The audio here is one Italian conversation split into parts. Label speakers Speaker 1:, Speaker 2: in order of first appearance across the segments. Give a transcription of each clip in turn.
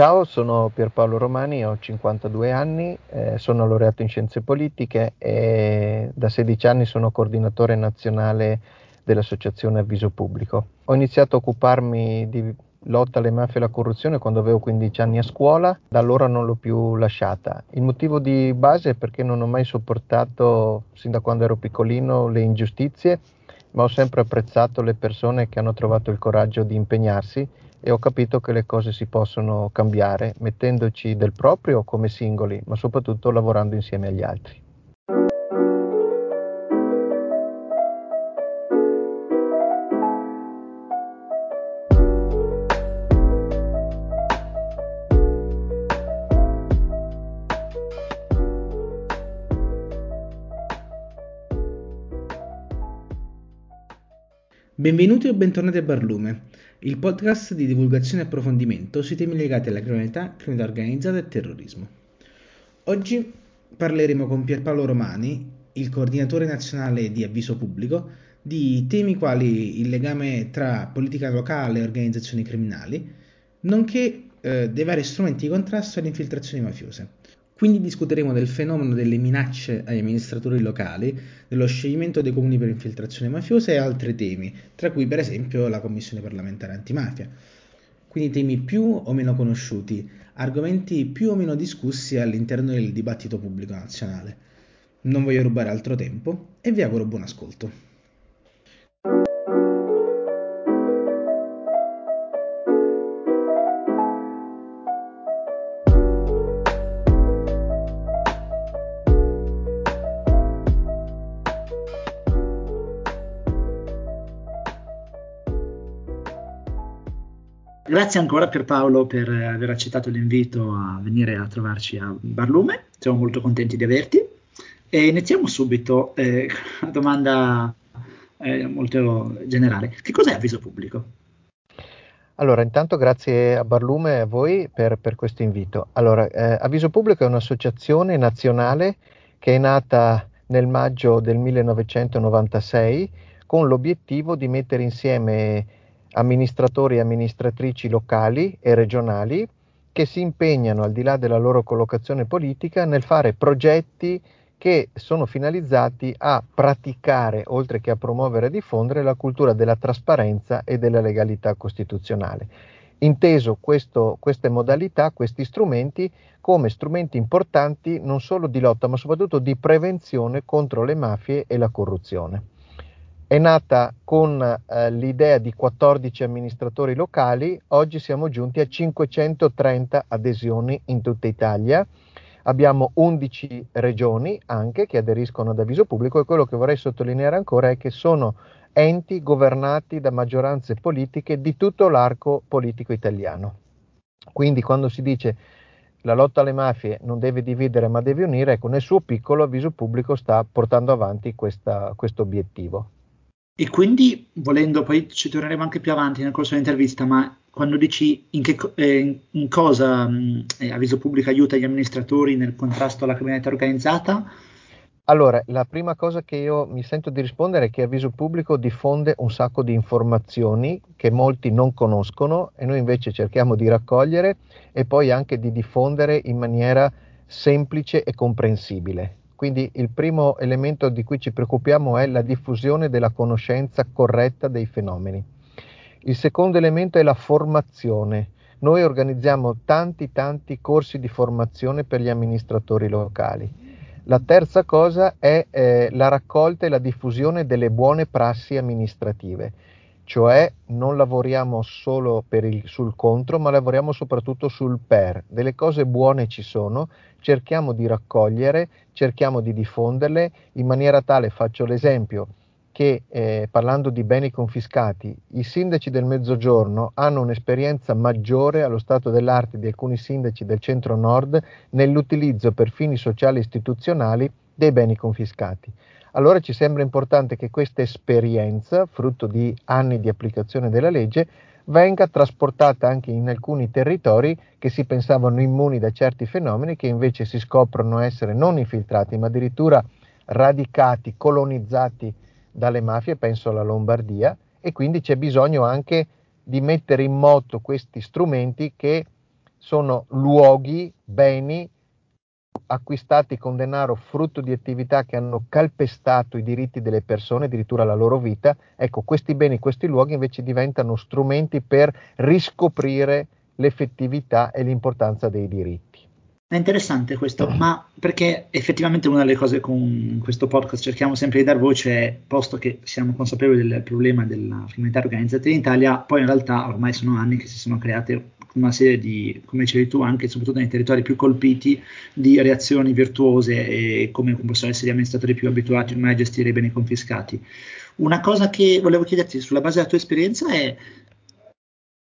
Speaker 1: Ciao, sono Pierpaolo Romani, ho 52 anni, eh, sono laureato in scienze politiche e da 16 anni sono coordinatore nazionale dell'associazione Avviso Pubblico. Ho iniziato a occuparmi di lotta alle mafie e alla corruzione quando avevo 15 anni a scuola, da allora non l'ho più lasciata. Il motivo di base è perché non ho mai sopportato, sin da quando ero piccolino, le ingiustizie, ma ho sempre apprezzato le persone che hanno trovato il coraggio di impegnarsi e ho capito che le cose si possono cambiare mettendoci del proprio come singoli, ma soprattutto lavorando insieme agli altri.
Speaker 2: Benvenuti o bentornati a Barlume, il podcast di divulgazione e approfondimento sui temi legati alla criminalità, criminalità organizzata e terrorismo. Oggi parleremo con Pierpaolo Romani, il coordinatore nazionale di Avviso Pubblico, di temi quali il legame tra politica locale e organizzazioni criminali, nonché eh, dei vari strumenti di contrasto alle infiltrazioni mafiose. Quindi discuteremo del fenomeno delle minacce agli amministratori locali, dello scioglimento dei comuni per infiltrazione mafiosa e altri temi, tra cui per esempio la Commissione parlamentare antimafia. Quindi temi più o meno conosciuti, argomenti più o meno discussi all'interno del dibattito pubblico nazionale. Non voglio rubare altro tempo e vi auguro buon ascolto.
Speaker 3: Grazie ancora Pierpaolo per aver accettato l'invito a venire a trovarci a Barlume, siamo molto contenti di averti. E iniziamo subito eh, una domanda eh, molto generale. Che cos'è avviso pubblico?
Speaker 1: Allora, intanto grazie a Barlume e a voi per, per questo invito. Allora, eh, Avviso Pubblico è un'associazione nazionale che è nata nel maggio del 1996 con l'obiettivo di mettere insieme amministratori e amministratrici locali e regionali che si impegnano, al di là della loro collocazione politica, nel fare progetti che sono finalizzati a praticare, oltre che a promuovere e diffondere, la cultura della trasparenza e della legalità costituzionale. Inteso questo, queste modalità, questi strumenti, come strumenti importanti non solo di lotta, ma soprattutto di prevenzione contro le mafie e la corruzione è nata con eh, l'idea di 14 amministratori locali, oggi siamo giunti a 530 adesioni in tutta Italia. Abbiamo 11 regioni anche che aderiscono ad avviso pubblico e quello che vorrei sottolineare ancora è che sono enti governati da maggioranze politiche di tutto l'arco politico italiano. Quindi quando si dice la lotta alle mafie non deve dividere ma deve unire, ecco nel suo piccolo avviso pubblico sta portando avanti questo obiettivo.
Speaker 3: E quindi, volendo, poi ci torneremo anche più avanti nel corso dell'intervista, ma quando dici in, che, eh, in cosa mh, eh, Avviso Pubblico aiuta gli amministratori nel contrasto alla criminalità organizzata?
Speaker 1: Allora, la prima cosa che io mi sento di rispondere è che Avviso Pubblico diffonde un sacco di informazioni che molti non conoscono e noi invece cerchiamo di raccogliere e poi anche di diffondere in maniera semplice e comprensibile. Quindi il primo elemento di cui ci preoccupiamo è la diffusione della conoscenza corretta dei fenomeni. Il secondo elemento è la formazione. Noi organizziamo tanti tanti corsi di formazione per gli amministratori locali. La terza cosa è eh, la raccolta e la diffusione delle buone prassi amministrative cioè non lavoriamo solo il, sul contro, ma lavoriamo soprattutto sul per. Delle cose buone ci sono, cerchiamo di raccogliere, cerchiamo di diffonderle in maniera tale, faccio l'esempio, che eh, parlando di beni confiscati, i sindaci del Mezzogiorno hanno un'esperienza maggiore allo stato dell'arte di alcuni sindaci del centro-nord nell'utilizzo per fini sociali e istituzionali dei beni confiscati. Allora ci sembra importante che questa esperienza, frutto di anni di applicazione della legge, venga trasportata anche in alcuni territori che si pensavano immuni da certi fenomeni, che invece si scoprono essere non infiltrati, ma addirittura radicati, colonizzati dalle mafie, penso alla Lombardia, e quindi c'è bisogno anche di mettere in moto questi strumenti che sono luoghi, beni acquistati con denaro frutto di attività che hanno calpestato i diritti delle persone, addirittura la loro vita, ecco, questi beni, questi luoghi invece diventano strumenti per riscoprire l'effettività e l'importanza dei diritti.
Speaker 3: È interessante questo, ma perché effettivamente una delle cose con questo podcast cerchiamo sempre di dar voce è, posto che siamo consapevoli del problema della criminalità organizzata in Italia, poi in realtà ormai sono anni che si sono create una serie di, come dicevi tu, anche soprattutto nei territori più colpiti, di reazioni virtuose e come possono essere gli amministratori più abituati ormai a gestire i beni confiscati. Una cosa che volevo chiederti sulla base della tua esperienza è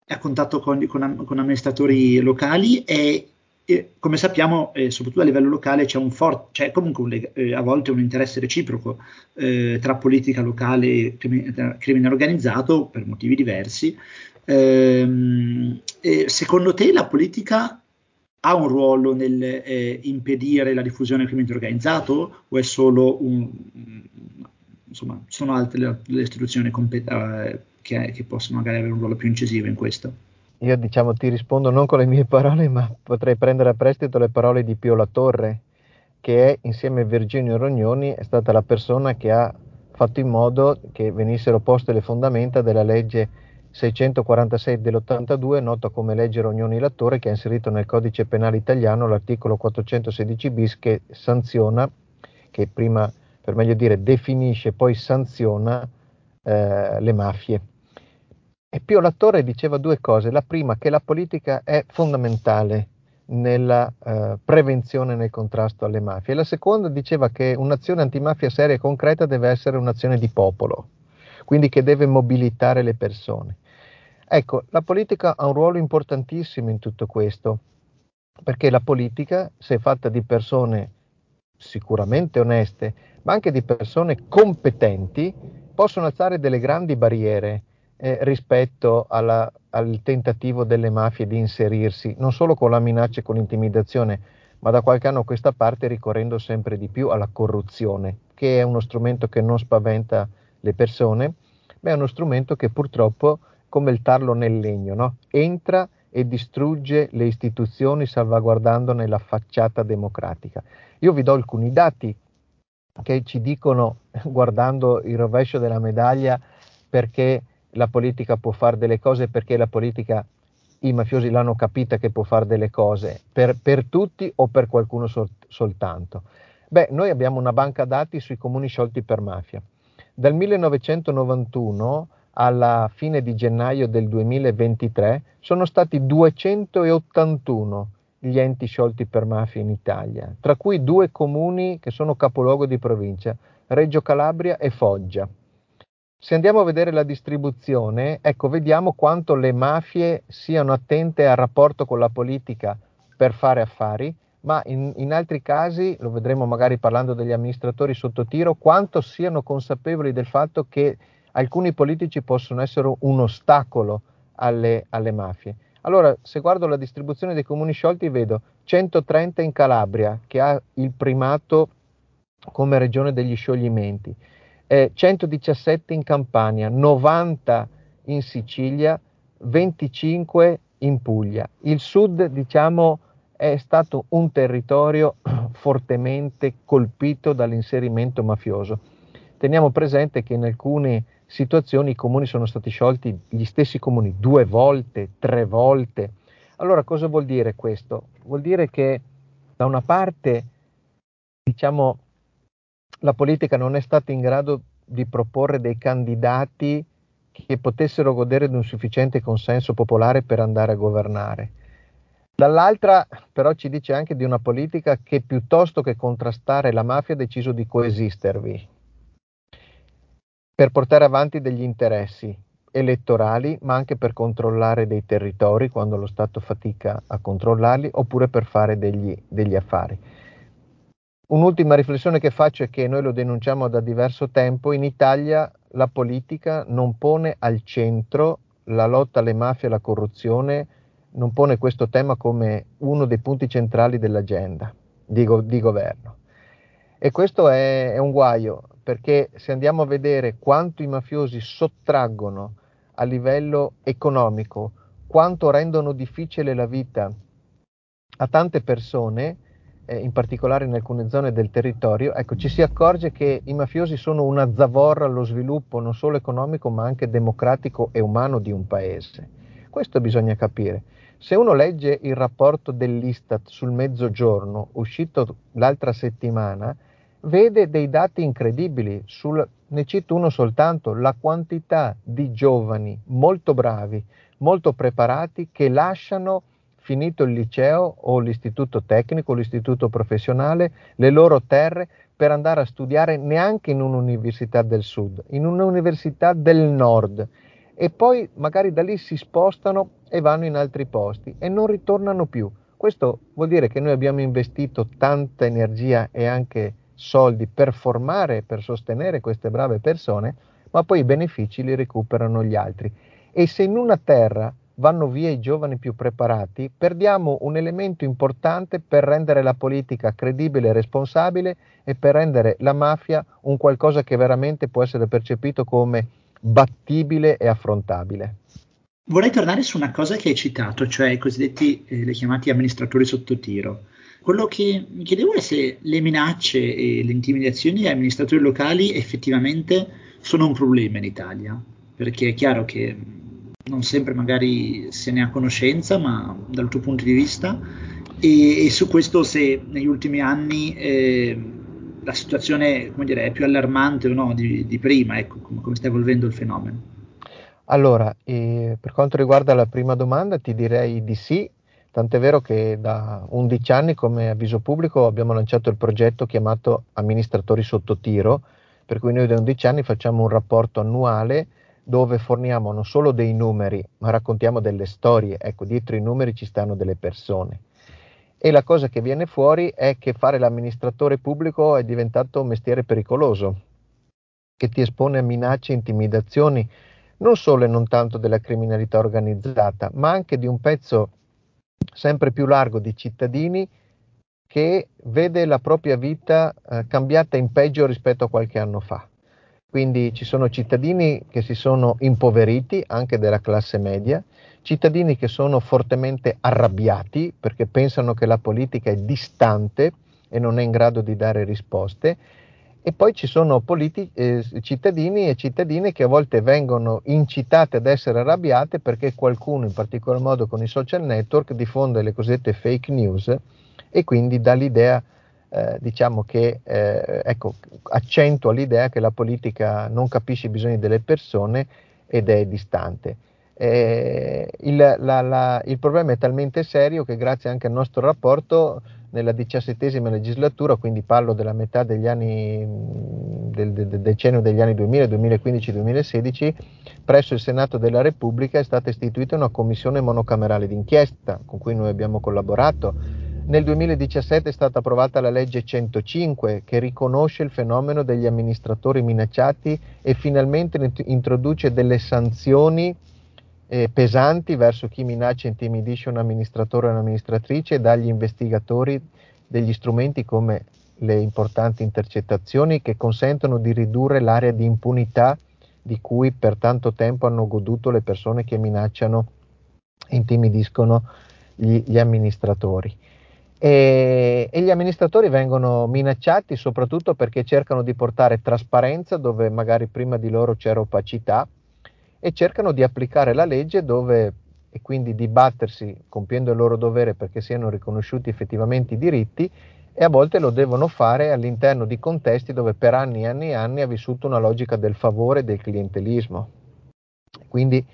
Speaker 3: a contatto con, con, con amministratori locali e come sappiamo, eh, soprattutto a livello locale, c'è, for- c'è comunque un, eh, a volte un interesse reciproco eh, tra politica locale e crimine organizzato per motivi diversi. Ehm, secondo te la politica ha un ruolo nel eh, impedire la diffusione del crimine organizzato o è solo un, insomma, sono altre le, istituzioni compet- eh, che, che possono magari avere un ruolo più incisivo in questo?
Speaker 1: io diciamo ti rispondo non con le mie parole, ma potrei prendere a prestito le parole di Pio La Torre, che insieme a Virginio Rognoni è stata la persona che ha fatto in modo che venissero poste le fondamenta della legge 646 dell'82, nota come legge Rognoni Lattore, che ha inserito nel codice penale italiano l'articolo 416 bis che sanziona, che prima, per meglio dire, definisce, poi sanziona eh, le mafie. E Pio Lattore diceva due cose. La prima, che la politica è fondamentale nella uh, prevenzione nel contrasto alle mafie. E la seconda diceva che un'azione antimafia seria e concreta deve essere un'azione di popolo, quindi che deve mobilitare le persone. Ecco, la politica ha un ruolo importantissimo in tutto questo, perché la politica, se fatta di persone sicuramente oneste, ma anche di persone competenti, possono alzare delle grandi barriere eh, rispetto alla, al tentativo delle mafie di inserirsi, non solo con la minaccia e con l'intimidazione, ma da qualche anno a questa parte ricorrendo sempre di più alla corruzione, che è uno strumento che non spaventa le persone, ma è uno strumento che purtroppo, come il tarlo nel legno, no? entra e distrugge le istituzioni salvaguardandone la facciata democratica. Io vi do alcuni dati che ci dicono, guardando il rovescio della medaglia, perché la politica può fare delle cose perché la politica, i mafiosi l'hanno capita che può fare delle cose per, per tutti o per qualcuno sol, soltanto. Beh, noi abbiamo una banca dati sui comuni sciolti per mafia. Dal 1991 alla fine di gennaio del 2023 sono stati 281 gli enti sciolti per mafia in Italia, tra cui due comuni che sono capoluogo di provincia, Reggio Calabria e Foggia. Se andiamo a vedere la distribuzione, ecco, vediamo quanto le mafie siano attente al rapporto con la politica per fare affari, ma in, in, altri casi, lo vedremo magari parlando degli amministratori sotto tiro, quanto siano consapevoli del fatto che alcuni politici possono essere un ostacolo alle, alle mafie. Allora, se guardo la distribuzione dei comuni sciolti, vedo 130 in Calabria, che ha il primato come regione degli scioglimenti eh, 117 in Campania, 90 in Sicilia, 25 in Puglia. Il sud, diciamo, è stato un territorio fortemente colpito dall'inserimento mafioso. Teniamo presente che in alcune situazioni i comuni sono stati sciolti, gli stessi comuni, due volte, tre volte. Allora cosa vuol dire questo? Vuol dire che da una parte, diciamo, la politica non è stata in grado di proporre dei candidati che potessero godere di un sufficiente consenso popolare per andare a governare. Dall'altra però ci dice anche di una politica che piuttosto che contrastare la mafia ha deciso di coesistervi per portare avanti degli interessi elettorali, ma anche per controllare dei territori quando lo Stato fatica a controllarli, oppure per fare degli, degli affari. Un'ultima riflessione che faccio è che noi lo denunciamo da diverso tempo, in Italia la politica non pone al centro la lotta alle mafie e alla corruzione, non pone questo tema come uno dei punti centrali dell'agenda di, go- di governo. E questo è, è un guaio, perché se andiamo a vedere quanto i mafiosi sottraggono a livello economico, quanto rendono difficile la vita a tante persone, eh, in particolare in alcune zone del territorio, ecco, ci si accorge che i mafiosi sono una zavorra allo sviluppo non solo economico ma anche democratico e umano di un paese. Questo bisogna capire. Se uno legge il rapporto dell'Istat sul mezzogiorno, uscito l'altra settimana, vede dei dati incredibili. Sul, ne cito uno soltanto, la quantità di giovani molto bravi, molto preparati che lasciano finito il liceo o l'istituto tecnico, l'istituto professionale, le loro terre per andare a studiare neanche in un'università del sud, in un'università del nord e poi magari da lì si spostano e vanno in altri posti e non ritornano più. Questo vuol dire che noi abbiamo investito tanta energia e anche soldi per formare, per sostenere queste brave persone, ma poi i benefici li recuperano gli altri. E se in una terra vanno via i giovani più preparati, perdiamo un elemento importante per rendere la politica credibile e responsabile e per rendere la mafia un qualcosa che veramente può essere percepito come battibile e affrontabile.
Speaker 3: Vorrei tornare su una cosa che hai citato, cioè i cosiddetti, eh, chiamati amministratori sotto tiro. Quello che mi chiedevo è se le minacce e le intimidazioni agli amministratori locali effettivamente sono un problema in Italia, perché è chiaro che non sempre magari se ne ha conoscenza, ma dal tuo punto di vista, e, e su questo se negli ultimi anni eh, la situazione dire, è più allarmante o no di, di prima, ecco, come, come sta evolvendo il fenomeno.
Speaker 1: Allora, eh, per quanto riguarda la prima domanda, ti direi di sì, tant'è vero che da 11 anni come avviso pubblico abbiamo lanciato il progetto chiamato Amministratori sotto tiro, per cui noi da 11 anni facciamo un rapporto annuale dove forniamo non solo dei numeri, ma raccontiamo delle storie. Ecco, dietro i numeri ci stanno delle persone. E la cosa che viene fuori è che fare l'amministratore pubblico è diventato un mestiere pericoloso, che ti espone a minacce intimidazioni, non solo e non tanto della criminalità organizzata, ma anche di un pezzo sempre più largo di cittadini che vede la propria vita eh, cambiata in peggio rispetto a qualche anno fa. Quindi ci sono cittadini che si sono impoveriti, anche della classe media, cittadini che sono fortemente arrabbiati perché pensano che la politica è distante e non è in grado di dare risposte. E poi ci sono politi- eh, cittadini e cittadine che a volte vengono incitate ad essere arrabbiate perché qualcuno, in particolar modo con i social network, diffonde le cosiddette fake news e quindi dà l'idea eh, diciamo che eh, ecco, accentua l'idea che la politica non capisce i bisogni delle persone ed è distante. Eh, il, la, la, il, problema è talmente serio che grazie anche al nostro rapporto nella diciassettesima legislatura, quindi parlo della metà degli anni, del, del, decennio degli anni 2000, 2015, 2016, presso il Senato della Repubblica è stata istituita una commissione monocamerale d'inchiesta con cui noi abbiamo collaborato. Nel 2017 è stata approvata la legge 105 che riconosce il fenomeno degli amministratori minacciati e finalmente introduce delle sanzioni eh, pesanti verso chi minaccia e intimidisce un amministratore o un'amministratrice e dagli investigatori degli strumenti come le importanti intercettazioni che consentono di ridurre l'area di impunità di cui per tanto tempo hanno goduto le persone che minacciano e intimidiscono gli, gli amministratori. E, e, gli amministratori vengono minacciati soprattutto perché cercano di portare trasparenza dove magari prima di loro c'era opacità e cercano di applicare la legge dove e quindi di battersi compiendo il loro dovere perché siano riconosciuti effettivamente i diritti e a volte lo devono fare all'interno di contesti dove per anni e anni e anni ha vissuto una logica del favore e del clientelismo. Quindi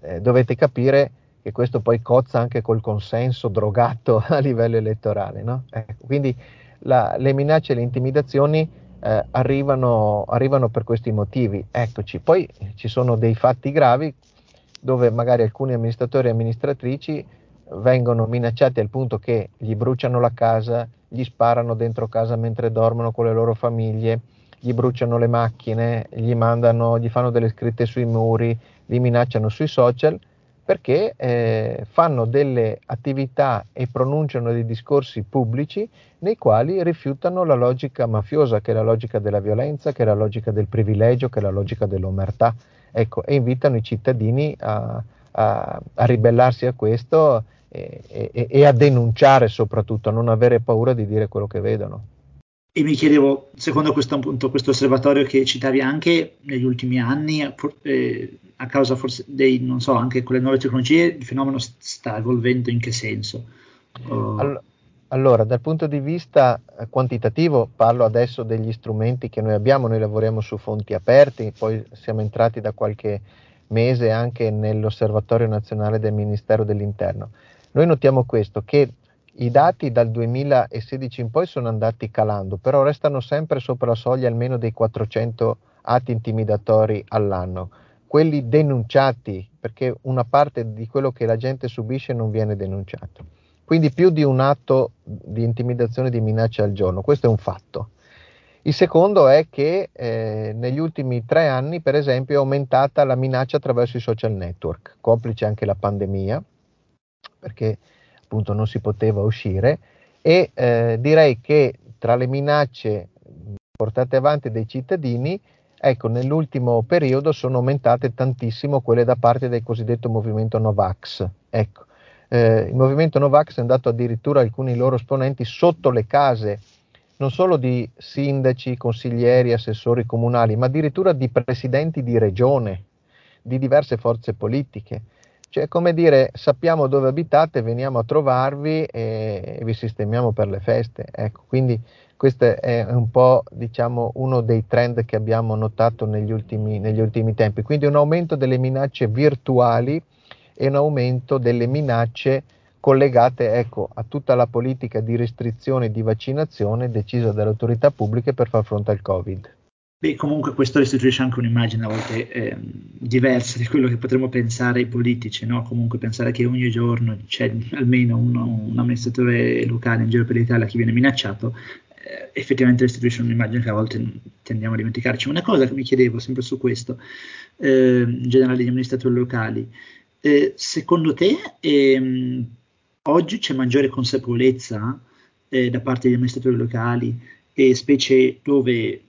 Speaker 1: eh, dovete capire che questo poi cozza anche col consenso drogato a livello elettorale. No? Ecco, quindi la, le minacce e le intimidazioni eh, arrivano, arrivano, per questi motivi. Eccoci, poi ci sono dei fatti gravi dove magari alcuni amministratori e amministratrici vengono minacciati al punto che gli bruciano la casa, gli sparano dentro casa mentre dormono con le loro famiglie, gli bruciano le macchine, gli, mandano, gli fanno delle scritte sui muri, li minacciano sui social perché eh, fanno delle attività e pronunciano dei discorsi pubblici nei quali rifiutano la logica mafiosa, che è la logica della violenza, che è la logica del privilegio, che è la logica dell'omertà. Ecco, e invitano i cittadini a, a, a ribellarsi a questo e e, e, a denunciare soprattutto, a non avere paura di dire quello che vedono.
Speaker 3: E mi chiedevo, secondo questo, appunto, questo osservatorio che citavi anche negli ultimi anni, eh, a causa forse dei, non so, anche con le nuove tecnologie, il fenomeno sta evolvendo in che senso?
Speaker 1: Uh... Allora, dal punto di vista eh, quantitativo, parlo adesso degli strumenti che noi abbiamo, noi lavoriamo su fonti aperte, poi siamo entrati da qualche mese anche nell'Osservatorio Nazionale del Ministero dell'Interno. Noi notiamo questo, che i dati dal 2016 in poi sono andati calando, però restano sempre sopra la soglia almeno dei 400 atti intimidatori all'anno. Quelli denunciati, perché una parte di quello che la gente subisce non viene denunciato. Quindi più di un atto di intimidazione e di minaccia al giorno, questo è un fatto. Il secondo è che eh, negli ultimi tre anni, per esempio, è aumentata la minaccia attraverso i social network, complice anche la pandemia, perché appunto non si poteva uscire, e eh, direi che tra le minacce portate avanti dai cittadini, ecco, nell'ultimo periodo sono aumentate tantissimo quelle da parte del cosiddetto movimento Novax. Ecco, eh, il movimento Novax è andato addirittura alcuni loro esponenti sotto le case non solo di sindaci, consiglieri, assessori comunali, ma addirittura di presidenti di regione, di diverse forze politiche. Cioè, come dire, sappiamo dove abitate, veniamo a trovarvi e, e vi sistemiamo per le feste. Ecco, quindi questo è un po' diciamo, uno dei trend che abbiamo notato negli ultimi, negli ultimi tempi. Quindi un aumento delle minacce virtuali e un aumento delle minacce collegate ecco, a tutta la politica di restrizione di vaccinazione decisa dalle autorità pubbliche per far fronte al Covid.
Speaker 3: Beh, comunque questo restituisce anche un'immagine a volte eh, diversa di quello che potremmo pensare ai politici, no? comunque pensare che ogni giorno c'è almeno uno, un amministratore locale in giro per l'Italia che viene minacciato, eh, effettivamente restituisce un'immagine che a volte tendiamo a dimenticarci. Una cosa che mi chiedevo sempre su questo, eh, in generale gli amministratori locali, eh, secondo te ehm, oggi c'è maggiore consapevolezza eh, da parte degli amministratori locali, e specie dove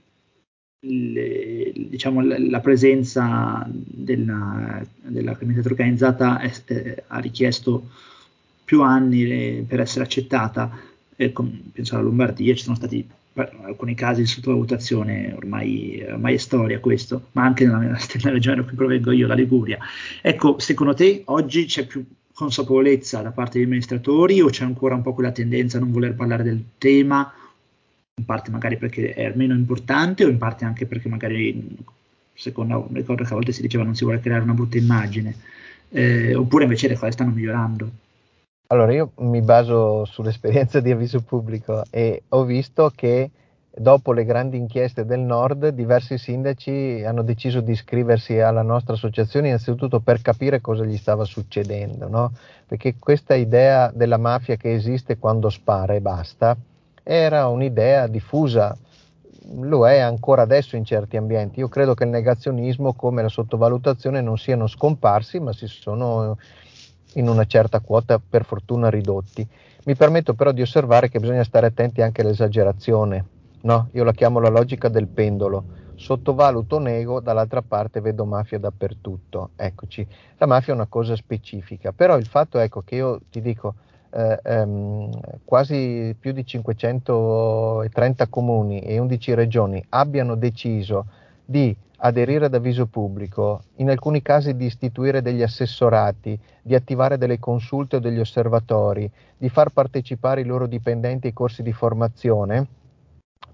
Speaker 3: le, diciamo, la, presenza della, della criminalità organizzata è, è, ha richiesto più anni eh, per essere accettata, eh, com, penso alla Lombardia, ci sono stati alcuni casi di sottovalutazione, ormai, ormai è storia questo, ma anche nella, nella regione da cui provengo io, la Liguria. Ecco, secondo te oggi c'è più consapevolezza da parte degli amministratori o c'è ancora un po' quella tendenza a non voler parlare del tema, in parte magari perché è meno importante o in parte anche perché magari, secondo ricordo che a volte si diceva non si vuole creare una brutta immagine, eh, oppure invece le cose stanno migliorando?
Speaker 1: Allora, io mi baso sull'esperienza di avviso pubblico e ho visto che dopo le grandi inchieste del nord diversi sindaci hanno deciso di iscriversi alla nostra associazione innanzitutto per capire cosa gli stava succedendo, no? perché questa idea della mafia che esiste quando spara e basta era un'idea diffusa, lo è ancora adesso in certi ambienti. Io credo che il negazionismo come la sottovalutazione non siano scomparsi, ma si sono in una certa quota per fortuna ridotti. Mi permetto però di osservare che bisogna stare attenti anche all'esagerazione. No? Io la chiamo la logica del pendolo. Sottovaluto nego, dall'altra parte vedo mafia dappertutto. Eccoci, la mafia è una cosa specifica, però il fatto ecco, che io ti dico, eh, ehm, quasi più di 530 comuni e 11 regioni abbiano deciso di aderire ad avviso pubblico, in alcuni casi di istituire degli assessorati, di attivare delle consulte o degli osservatori, di far partecipare i loro dipendenti ai corsi di formazione,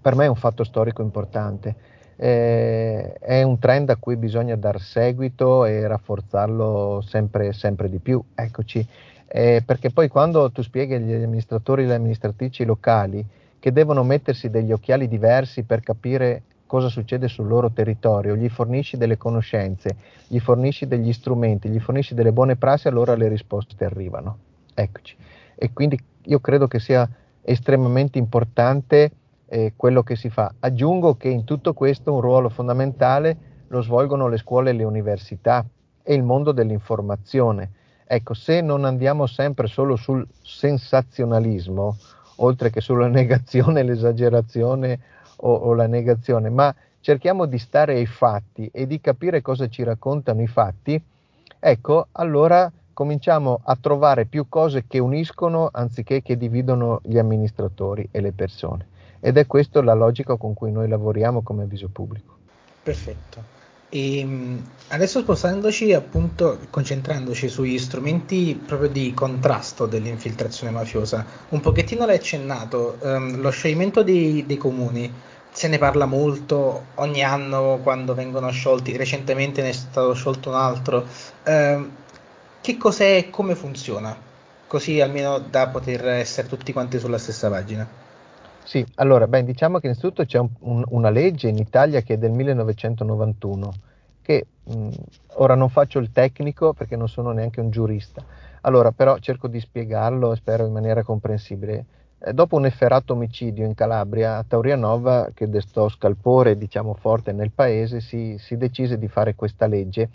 Speaker 1: per me è un fatto storico importante. Eh, è un trend a cui bisogna dar seguito e rafforzarlo sempre, sempre di più. Eccoci. Eh, perché poi quando tu spieghi agli amministratori e alle amministratrici locali che devono mettersi degli occhiali diversi per capire cosa succede sul loro territorio, gli fornisci delle conoscenze, gli fornisci degli strumenti, gli fornisci delle buone prassi, allora le risposte arrivano. Eccoci. E quindi io credo che sia estremamente importante eh, quello che si fa. Aggiungo che in tutto questo un ruolo fondamentale lo svolgono le scuole e le università e il mondo dell'informazione. Ecco, se non andiamo sempre solo sul sensazionalismo, oltre che sulla negazione, l'esagerazione o, o la negazione, ma cerchiamo di stare ai fatti e di capire cosa ci raccontano i fatti, ecco, allora cominciamo a trovare più cose che uniscono anziché che dividono gli amministratori e le persone. Ed è questa la logica con cui noi lavoriamo come avviso pubblico.
Speaker 2: Perfetto. E ehm, adesso spostandoci appunto, concentrandoci sugli strumenti proprio di contrasto dell'infiltrazione mafiosa, un pochettino l'hai accennato, um, lo scioglimento dei, dei, comuni, se ne parla molto ogni anno quando vengono sciolti, recentemente ne è stato sciolto un altro. Um, che cos'è e come funziona? Così almeno da poter essere tutti quanti sulla stessa pagina.
Speaker 1: Sì, allora, beh, diciamo che innanzitutto c'è un, un, una legge in Italia che è del 1991, che mh, ora non faccio il tecnico perché non sono neanche un giurista, allora però cerco di spiegarlo e spero in maniera comprensibile. Eh, dopo un efferato omicidio in Calabria, a Taurianova, che destò scalpore diciamo forte nel paese, si, si decise di fare questa legge,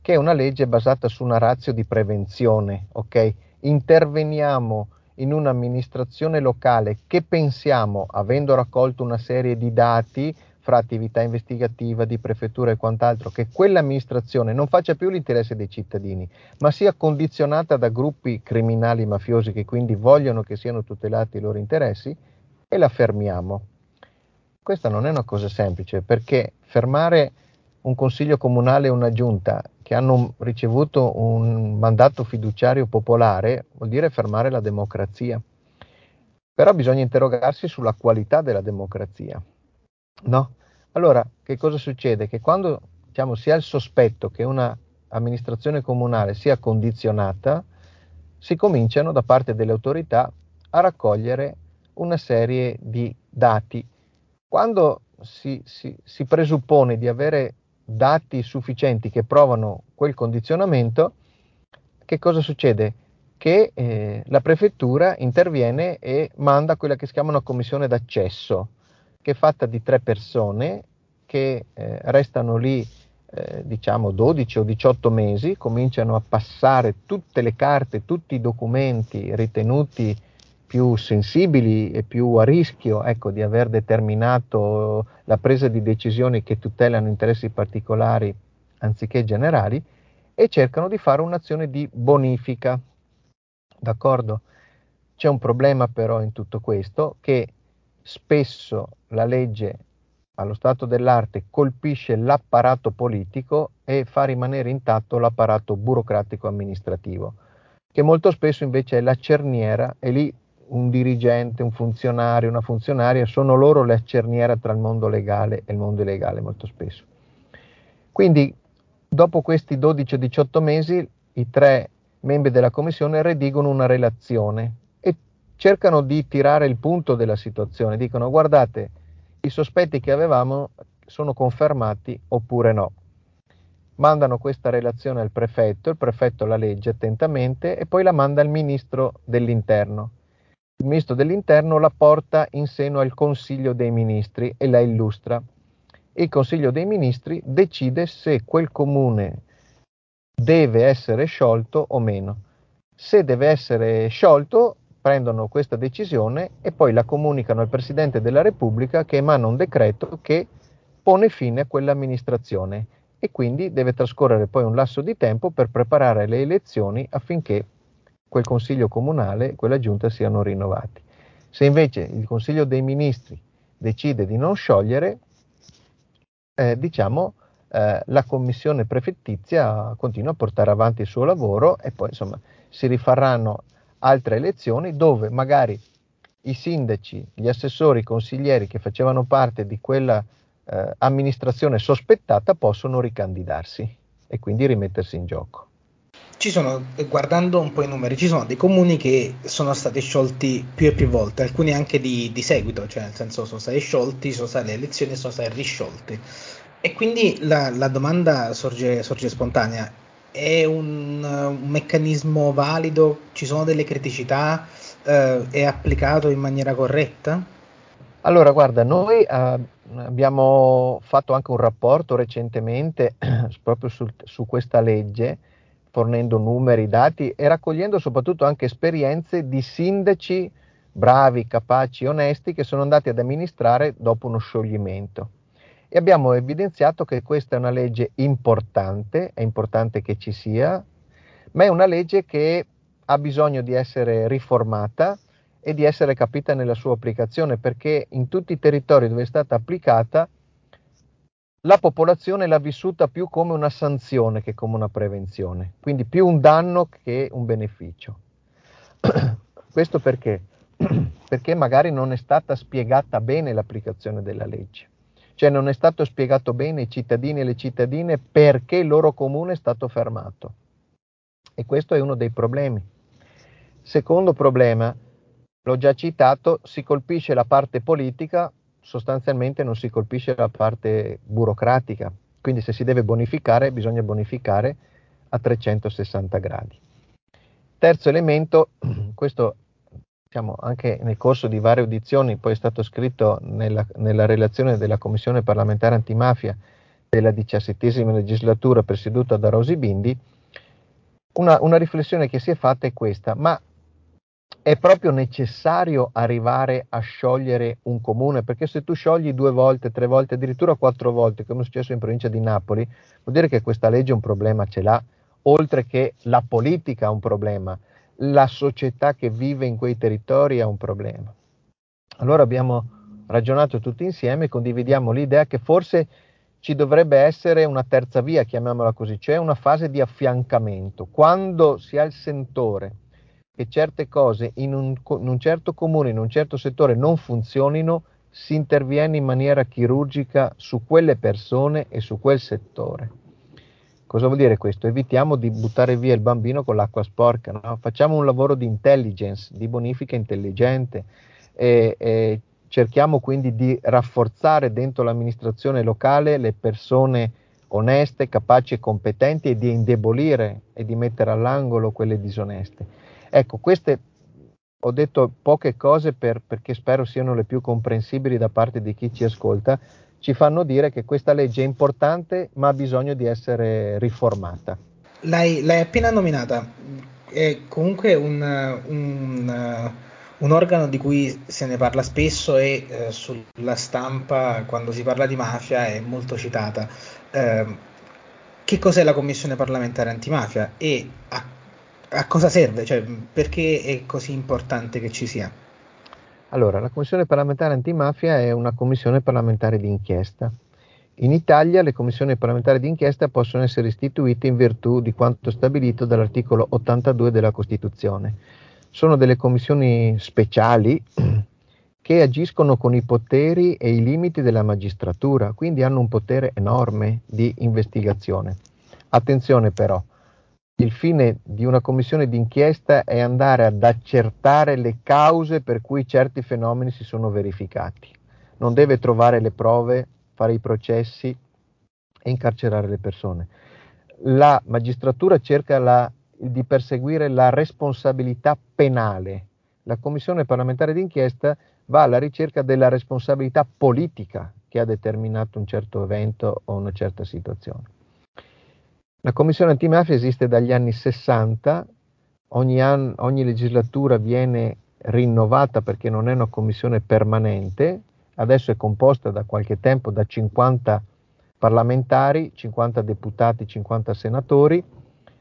Speaker 1: che è una legge basata su una razio di prevenzione, ok? Interveniamo in un'amministrazione locale che pensiamo, avendo raccolto una serie di dati fra attività investigativa di prefettura e quant'altro, che quell'amministrazione non faccia più l'interesse dei cittadini, ma sia condizionata da gruppi criminali mafiosi che quindi vogliono che siano tutelati i loro interessi, e la fermiamo. Questa non è una cosa semplice, perché fermare un consiglio comunale e una giunta che hanno ricevuto un mandato fiduciario popolare vuol dire fermare la democrazia. Però bisogna interrogarsi sulla qualità della democrazia. No? Allora, che cosa succede? Che quando diciamo, si ha il sospetto che una amministrazione comunale sia condizionata, si cominciano da parte delle autorità a raccogliere una serie di dati. Quando si, si, si presuppone di avere dati sufficienti che provano quel condizionamento, che cosa succede? Che eh, la prefettura interviene e manda quella che si chiama una commissione d'accesso, che è fatta di tre persone che eh, restano lì eh, diciamo 12 o 18 mesi, cominciano a passare tutte le carte, tutti i documenti ritenuti più sensibili e più a rischio ecco, di aver determinato la presa di decisioni che tutelano interessi particolari anziché generali e cercano di fare un'azione di bonifica. D'accordo? C'è un problema però in tutto questo che spesso la legge allo stato dell'arte colpisce l'apparato politico e fa rimanere intatto l'apparato burocratico amministrativo, che molto spesso invece è la cerniera e lì un dirigente, un funzionario, una funzionaria, sono loro la cerniera tra il mondo legale e il mondo illegale molto spesso. Quindi dopo questi 12-18 mesi i tre membri della commissione redigono una relazione e cercano di tirare il punto della situazione, dicono guardate, i sospetti che avevamo sono confermati oppure no. Mandano questa relazione al prefetto, il prefetto la legge attentamente e poi la manda al ministro dell'interno il ministro dell'interno la porta in seno al Consiglio dei Ministri e la illustra. Il Consiglio dei Ministri decide se quel comune deve essere sciolto o meno. Se deve essere sciolto, prendono questa decisione e poi la comunicano al Presidente della Repubblica che emana un decreto che pone fine a quell'amministrazione e quindi deve trascorrere poi un lasso di tempo per preparare le elezioni affinché quel consiglio comunale, quella giunta siano rinnovati. Se invece il Consiglio dei Ministri decide di non sciogliere, eh, diciamo, eh, la commissione prefettizia continua a portare avanti il suo lavoro e poi insomma si rifaranno altre elezioni dove magari i sindaci, gli assessori, i consiglieri che facevano parte di quella eh, amministrazione sospettata possono ricandidarsi e quindi rimettersi in gioco
Speaker 2: ci sono, guardando un po' i numeri, ci sono dei comuni che sono stati sciolti più e più volte, alcuni anche di, di seguito, cioè nel senso sono stati sciolti, sono state le elezioni sono stati risciolti. E quindi la, la domanda sorge, sorge, spontanea, è un, un, meccanismo valido? Ci sono delle criticità? Eh, è applicato in maniera corretta?
Speaker 1: Allora, guarda, noi eh, abbiamo fatto anche un rapporto recentemente proprio sul, su questa legge fornendo numeri, dati e raccogliendo soprattutto anche esperienze di sindaci bravi, capaci, onesti che sono andati ad amministrare dopo uno scioglimento. E abbiamo evidenziato che questa è una legge importante, è importante che ci sia, ma è una legge che ha bisogno di essere riformata e di essere capita nella sua applicazione, perché in tutti i territori dove è stata applicata la popolazione l'ha vissuta più come una sanzione che come una prevenzione, quindi più un danno che un beneficio. Questo perché? Perché magari non è stata spiegata bene l'applicazione della legge, cioè non è stato spiegato bene ai cittadini e alle cittadine perché il loro comune è stato fermato. E questo è uno dei problemi. Secondo problema, l'ho già citato, si colpisce la parte politica, sostanzialmente non si colpisce la parte burocratica. Quindi se si deve bonificare, bisogna bonificare a 360 gradi. Terzo elemento, questo diciamo, anche nel corso di varie audizioni, poi è stato scritto nella, nella relazione della Commissione parlamentare antimafia della diciassettesima legislatura presieduta da Rosi Bindi, una, una riflessione che si è fatta è questa, ma è proprio necessario arrivare a sciogliere un comune, perché se tu sciogli due volte, tre volte, addirittura quattro volte, come è successo in provincia di Napoli, vuol dire che questa legge un problema ce l'ha, oltre che la politica ha un problema, la società che vive in quei territori ha un problema. Allora abbiamo ragionato tutti insieme condividiamo l'idea che forse ci dovrebbe essere una terza via, chiamiamola così, cioè una fase di affiancamento. Quando si ha il sentore che certe cose in un, in un certo comune, in un certo settore non funzionino, si interviene in maniera chirurgica su quelle persone e su quel settore. Cosa vuol dire questo? Evitiamo di buttare via il bambino con l'acqua sporca, no? facciamo un lavoro di intelligence, di bonifica intelligente e, e cerchiamo quindi di rafforzare dentro l'amministrazione locale le persone oneste, capaci e competenti e di indebolire e di mettere all'angolo quelle disoneste. Ecco, queste ho detto poche cose per, perché spero siano le più comprensibili da parte di chi ci ascolta, ci fanno dire che questa legge è importante ma ha bisogno di essere riformata.
Speaker 2: L'hai, l'hai appena nominata, è comunque un, un, un, organo di cui se ne parla spesso e eh, sulla stampa quando si parla di mafia è molto citata. Eh, che cos'è la Commissione parlamentare antimafia e a a cosa serve? Cioè, perché è così importante che ci sia?
Speaker 1: Allora, la Commissione parlamentare antimafia è una commissione parlamentare di inchiesta. In Italia le commissioni parlamentari di inchiesta possono essere istituite in virtù di quanto stabilito dall'articolo 82 della Costituzione. Sono delle commissioni speciali che agiscono con i poteri e i limiti della magistratura, quindi hanno un potere enorme di investigazione. Attenzione però, il fine di una commissione d'inchiesta è andare ad accertare le cause per cui certi fenomeni si sono verificati. Non deve trovare le prove, fare i processi e incarcerare le persone. La magistratura cerca la, di perseguire la responsabilità penale. La commissione parlamentare d'inchiesta va alla ricerca della responsabilità politica che ha determinato un certo evento o una certa situazione. La commissione antimafia esiste dagli anni 60, ogni, anno, ogni legislatura viene rinnovata perché non è una commissione permanente, adesso è composta da qualche tempo da 50 parlamentari, 50 deputati, 50 senatori.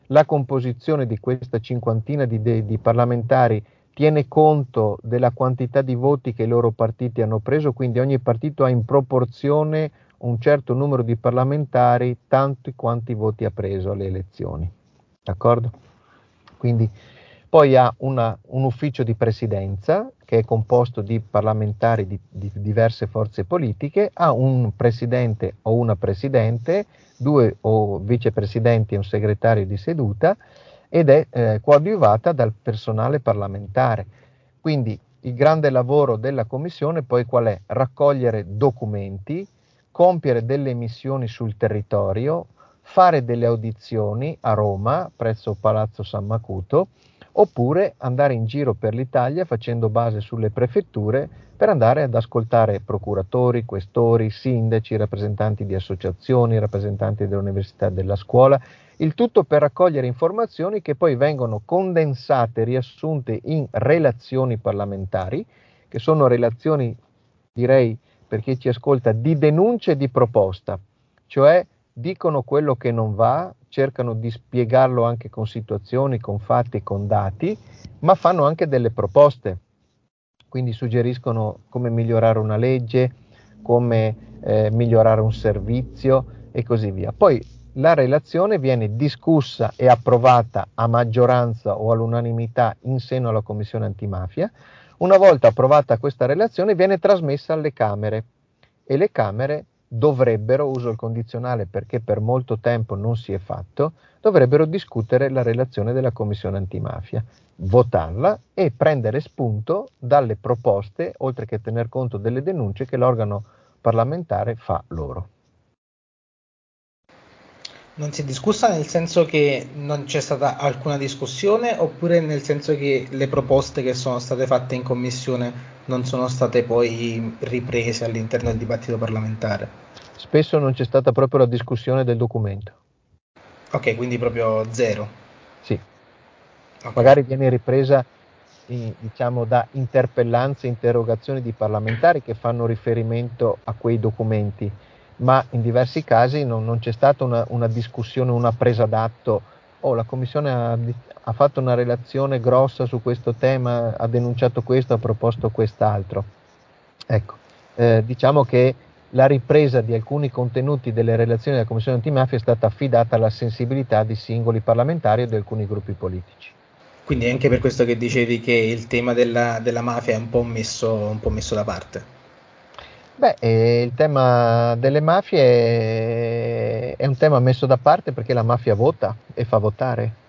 Speaker 1: La composizione di questa cinquantina di, de, di, parlamentari tiene conto della quantità di voti che i loro partiti hanno preso, quindi ogni partito ha in proporzione un certo numero di parlamentari tanti quanti voti ha preso alle elezioni. D'accordo? Quindi poi ha una, un ufficio di presidenza che è composto di parlamentari di, di, diverse forze politiche, ha un presidente o una presidente, due o vicepresidenti e un segretario di seduta ed è eh, coadiuvata dal personale parlamentare. Quindi il grande lavoro della commissione poi qual è? Raccogliere documenti, compiere delle missioni sul territorio, fare delle audizioni a Roma presso Palazzo San Macuto, oppure andare in giro per l'Italia facendo base sulle prefetture per andare ad ascoltare procuratori, questori, sindaci, rappresentanti di associazioni, rappresentanti dell'università e della scuola, il tutto per raccogliere informazioni che poi vengono condensate, riassunte in relazioni parlamentari, che sono relazioni, direi, per chi ci ascolta, di denuncia e di proposta, cioè dicono quello che non va, cercano di spiegarlo anche con situazioni, con fatti, con dati, ma fanno anche delle proposte. Quindi suggeriscono come migliorare una legge, come eh, migliorare un servizio e così via. Poi la relazione viene discussa e approvata a maggioranza o all'unanimità in seno alla Commissione antimafia. Una volta approvata questa relazione viene trasmessa alle Camere e le Camere dovrebbero, uso il condizionale perché per molto tempo non si è fatto, dovrebbero discutere la relazione della Commissione antimafia, votarla e prendere spunto dalle proposte, oltre che tener conto delle denunce che l'organo parlamentare fa loro.
Speaker 2: Non si è discussa nel senso che non c'è stata alcuna discussione oppure nel senso che le proposte che sono state fatte in commissione non sono state poi riprese all'interno del dibattito parlamentare?
Speaker 1: Spesso non c'è stata proprio la discussione del documento.
Speaker 2: Ok, quindi proprio zero.
Speaker 1: Sì. Okay. Magari viene ripresa diciamo da interpellanze, interrogazioni di parlamentari che fanno riferimento a quei documenti ma in diversi casi non, non c'è stata una, una, discussione, una presa d'atto. Oh, la Commissione ha, ha, fatto una relazione grossa su questo tema, ha denunciato questo, ha proposto quest'altro. Ecco, eh, diciamo che la ripresa di alcuni contenuti delle relazioni della Commissione antimafia è stata affidata alla sensibilità di singoli parlamentari o di alcuni gruppi politici.
Speaker 2: Quindi è anche per questo che dicevi che il tema della, della mafia è un po' messo, un po' messo da parte.
Speaker 1: Beh, eh, il tema delle mafie è un tema messo da parte perché la mafia vota e fa votare.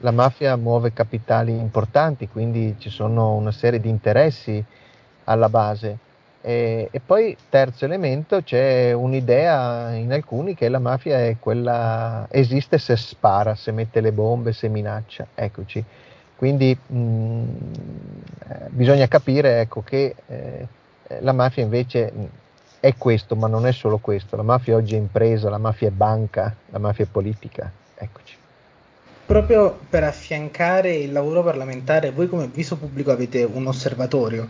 Speaker 1: La mafia muove capitali importanti, quindi ci sono una serie di interessi alla base. E, e poi, terzo elemento, c'è un'idea in alcuni che la mafia è quella, esiste se spara, se mette le bombe, se minaccia. Eccoci. Quindi mh, mm, eh, bisogna capire ecco, che eh, la mafia invece è questo, ma non è solo questo. La mafia oggi è impresa, la mafia è banca, la mafia è politica. Eccoci.
Speaker 2: Proprio per affiancare il lavoro parlamentare, voi come viso pubblico avete un osservatorio.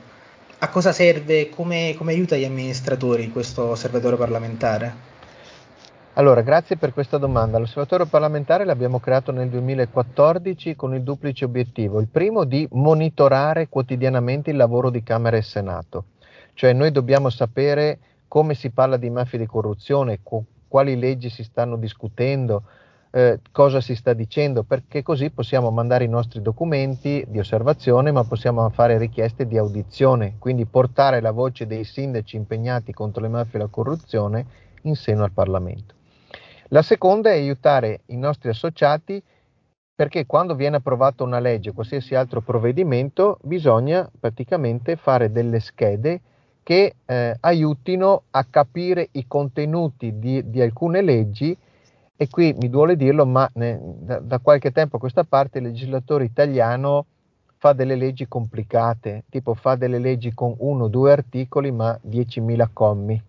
Speaker 2: A cosa serve? Come, come aiuta gli amministratori questo osservatorio parlamentare?
Speaker 1: Allora, grazie per questa domanda. L'osservatorio parlamentare l'abbiamo creato nel 2014 con il duplice obiettivo. Il primo di monitorare quotidianamente il lavoro di Camera e Senato cioè noi dobbiamo sapere come si parla di mafia e di corruzione, co- quali leggi si stanno discutendo, eh, cosa si sta dicendo, perché così possiamo mandare i nostri documenti di osservazione, ma possiamo fare richieste di audizione, quindi portare la voce dei sindaci impegnati contro le mafie e la corruzione in seno al Parlamento. La seconda è aiutare i nostri associati perché quando viene approvata una legge, qualsiasi altro provvedimento, bisogna praticamente fare delle schede che eh, aiutino a capire i contenuti di, di, alcune leggi e qui mi duole dirlo, ma ne, da, da, qualche tempo a questa parte il legislatore italiano fa delle leggi complicate, tipo fa delle leggi con uno o due articoli ma 10.000 commi,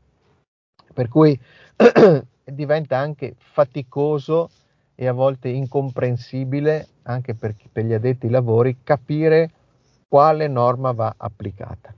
Speaker 1: per cui diventa anche faticoso e a volte incomprensibile anche per, per gli addetti ai lavori capire quale norma va applicata.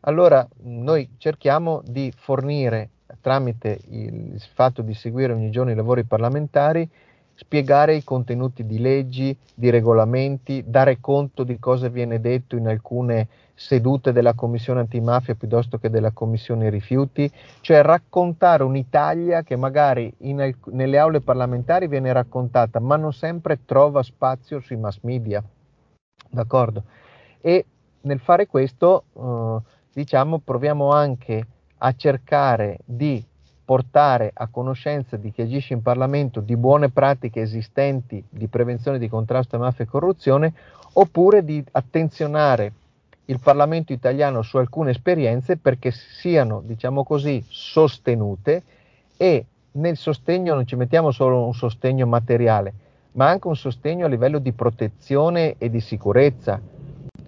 Speaker 1: Allora noi cerchiamo di fornire tramite il fatto di seguire ogni giorno i lavori parlamentari, spiegare i contenuti di leggi, di regolamenti, dare conto di cosa viene detto in alcune sedute della Commissione antimafia piuttosto che della Commissione rifiuti, cioè raccontare un'Italia che magari in, nelle aule parlamentari viene raccontata, ma non sempre trova spazio sui mass media. D'accordo? E nel fare questo eh, diciamo, proviamo anche a cercare di portare a conoscenza di chi agisce in Parlamento di buone pratiche esistenti di prevenzione di contrasto a mafia e corruzione, oppure di attenzionare il Parlamento italiano su alcune esperienze perché siano, diciamo così, sostenute e nel sostegno non ci mettiamo solo un sostegno materiale, ma anche un sostegno a livello di protezione e di sicurezza,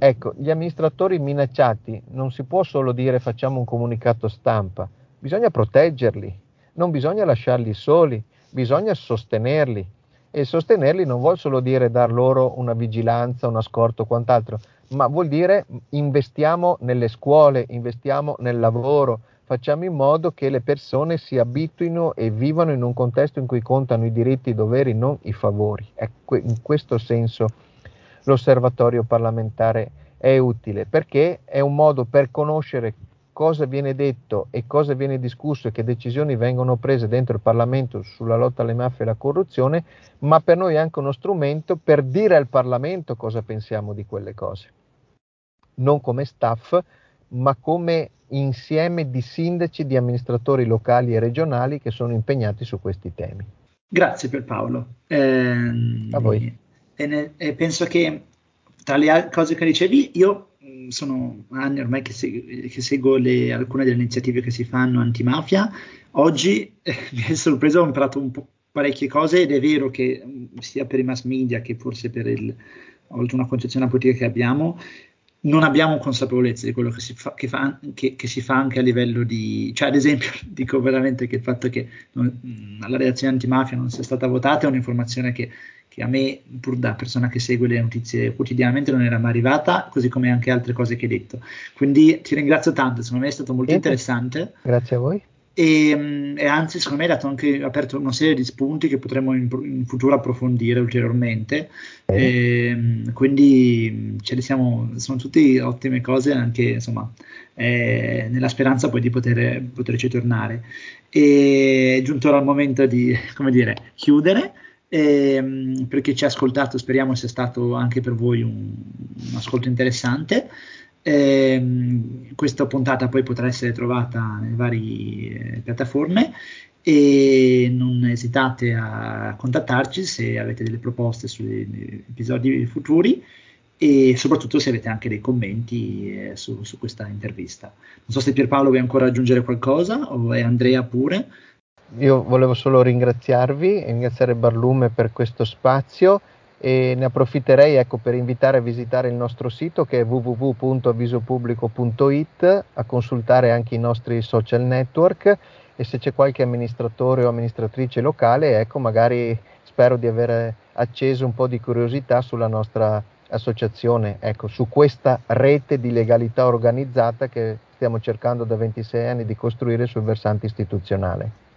Speaker 1: Ecco, gli amministratori minacciati non si può solo dire facciamo un comunicato stampa, bisogna proteggerli, non bisogna lasciarli soli, bisogna sostenerli. E sostenerli non vuol solo dire dar loro una vigilanza, un ascolto o quant'altro, ma vuol dire investiamo nelle scuole, investiamo nel lavoro, facciamo in modo che le persone si abituino e vivano in un contesto in cui contano i diritti i doveri, non i favori. Ecco, in questo senso l'osservatorio parlamentare è utile, perché è un modo per conoscere cosa viene detto e cosa viene discusso e che decisioni vengono prese dentro il Parlamento sulla lotta alle mafie e alla corruzione, ma per noi è anche uno strumento per dire al Parlamento cosa pensiamo di quelle cose. Non come staff, ma come insieme di sindaci, di amministratori locali e regionali che sono impegnati su questi temi.
Speaker 3: Grazie per Paolo. Eh,
Speaker 1: A voi.
Speaker 3: E, ne, e penso che tra le cose che dicevi, io sono anni ormai che, seg- che seguo le, alcune delle iniziative che si fanno antimafia. Oggi eh, mi è sorpreso, ho imparato un po' parecchie cose ed è vero che sia per i mass media che forse per il, oltre una concezione politica che abbiamo, non abbiamo consapevolezza di quello che si, fa, che, fa, che, che si, fa, anche a livello di, cioè ad esempio dico veramente che il fatto che non, la reazione antimafia non sia stata votata è un'informazione che che a me, pur da persona che segue le notizie quotidianamente, non era mai arrivata, così come anche altre cose che hai detto. Quindi ti ringrazio tanto, secondo me è stato molto interessante.
Speaker 1: Grazie a voi.
Speaker 3: E, e, anzi, secondo me hai dato anche aperto una serie di spunti che potremo in, in futuro approfondire ulteriormente. Eh. E, quindi ce li siamo, sono tutte ottime cose, anche insomma, eh, nella speranza poi di poter, poterci tornare. E è giunto il momento di, come dire, chiudere ehm, per chi ci ha ascoltato, speriamo sia stato anche per voi un, un ascolto interessante. Eh, questa puntata poi potrà essere trovata nelle varie eh, piattaforme e non esitate a contattarci se avete delle proposte sugli episodi futuri e soprattutto se avete anche dei commenti eh, su, su, questa intervista. Non so se Pierpaolo vuoi ancora aggiungere qualcosa o Andrea pure.
Speaker 1: Io volevo solo ringraziarvi, ringraziare Barlume per questo spazio e ne approfitterei ecco, per invitare a visitare il nostro sito che è www.avvisopublico.it, a consultare anche i nostri social network e se c'è qualche amministratore o amministratrice locale, ecco, magari spero di aver acceso un po' di curiosità sulla nostra associazione, ecco, su questa rete di legalità organizzata che stiamo cercando da 26 anni di costruire sul versante istituzionale.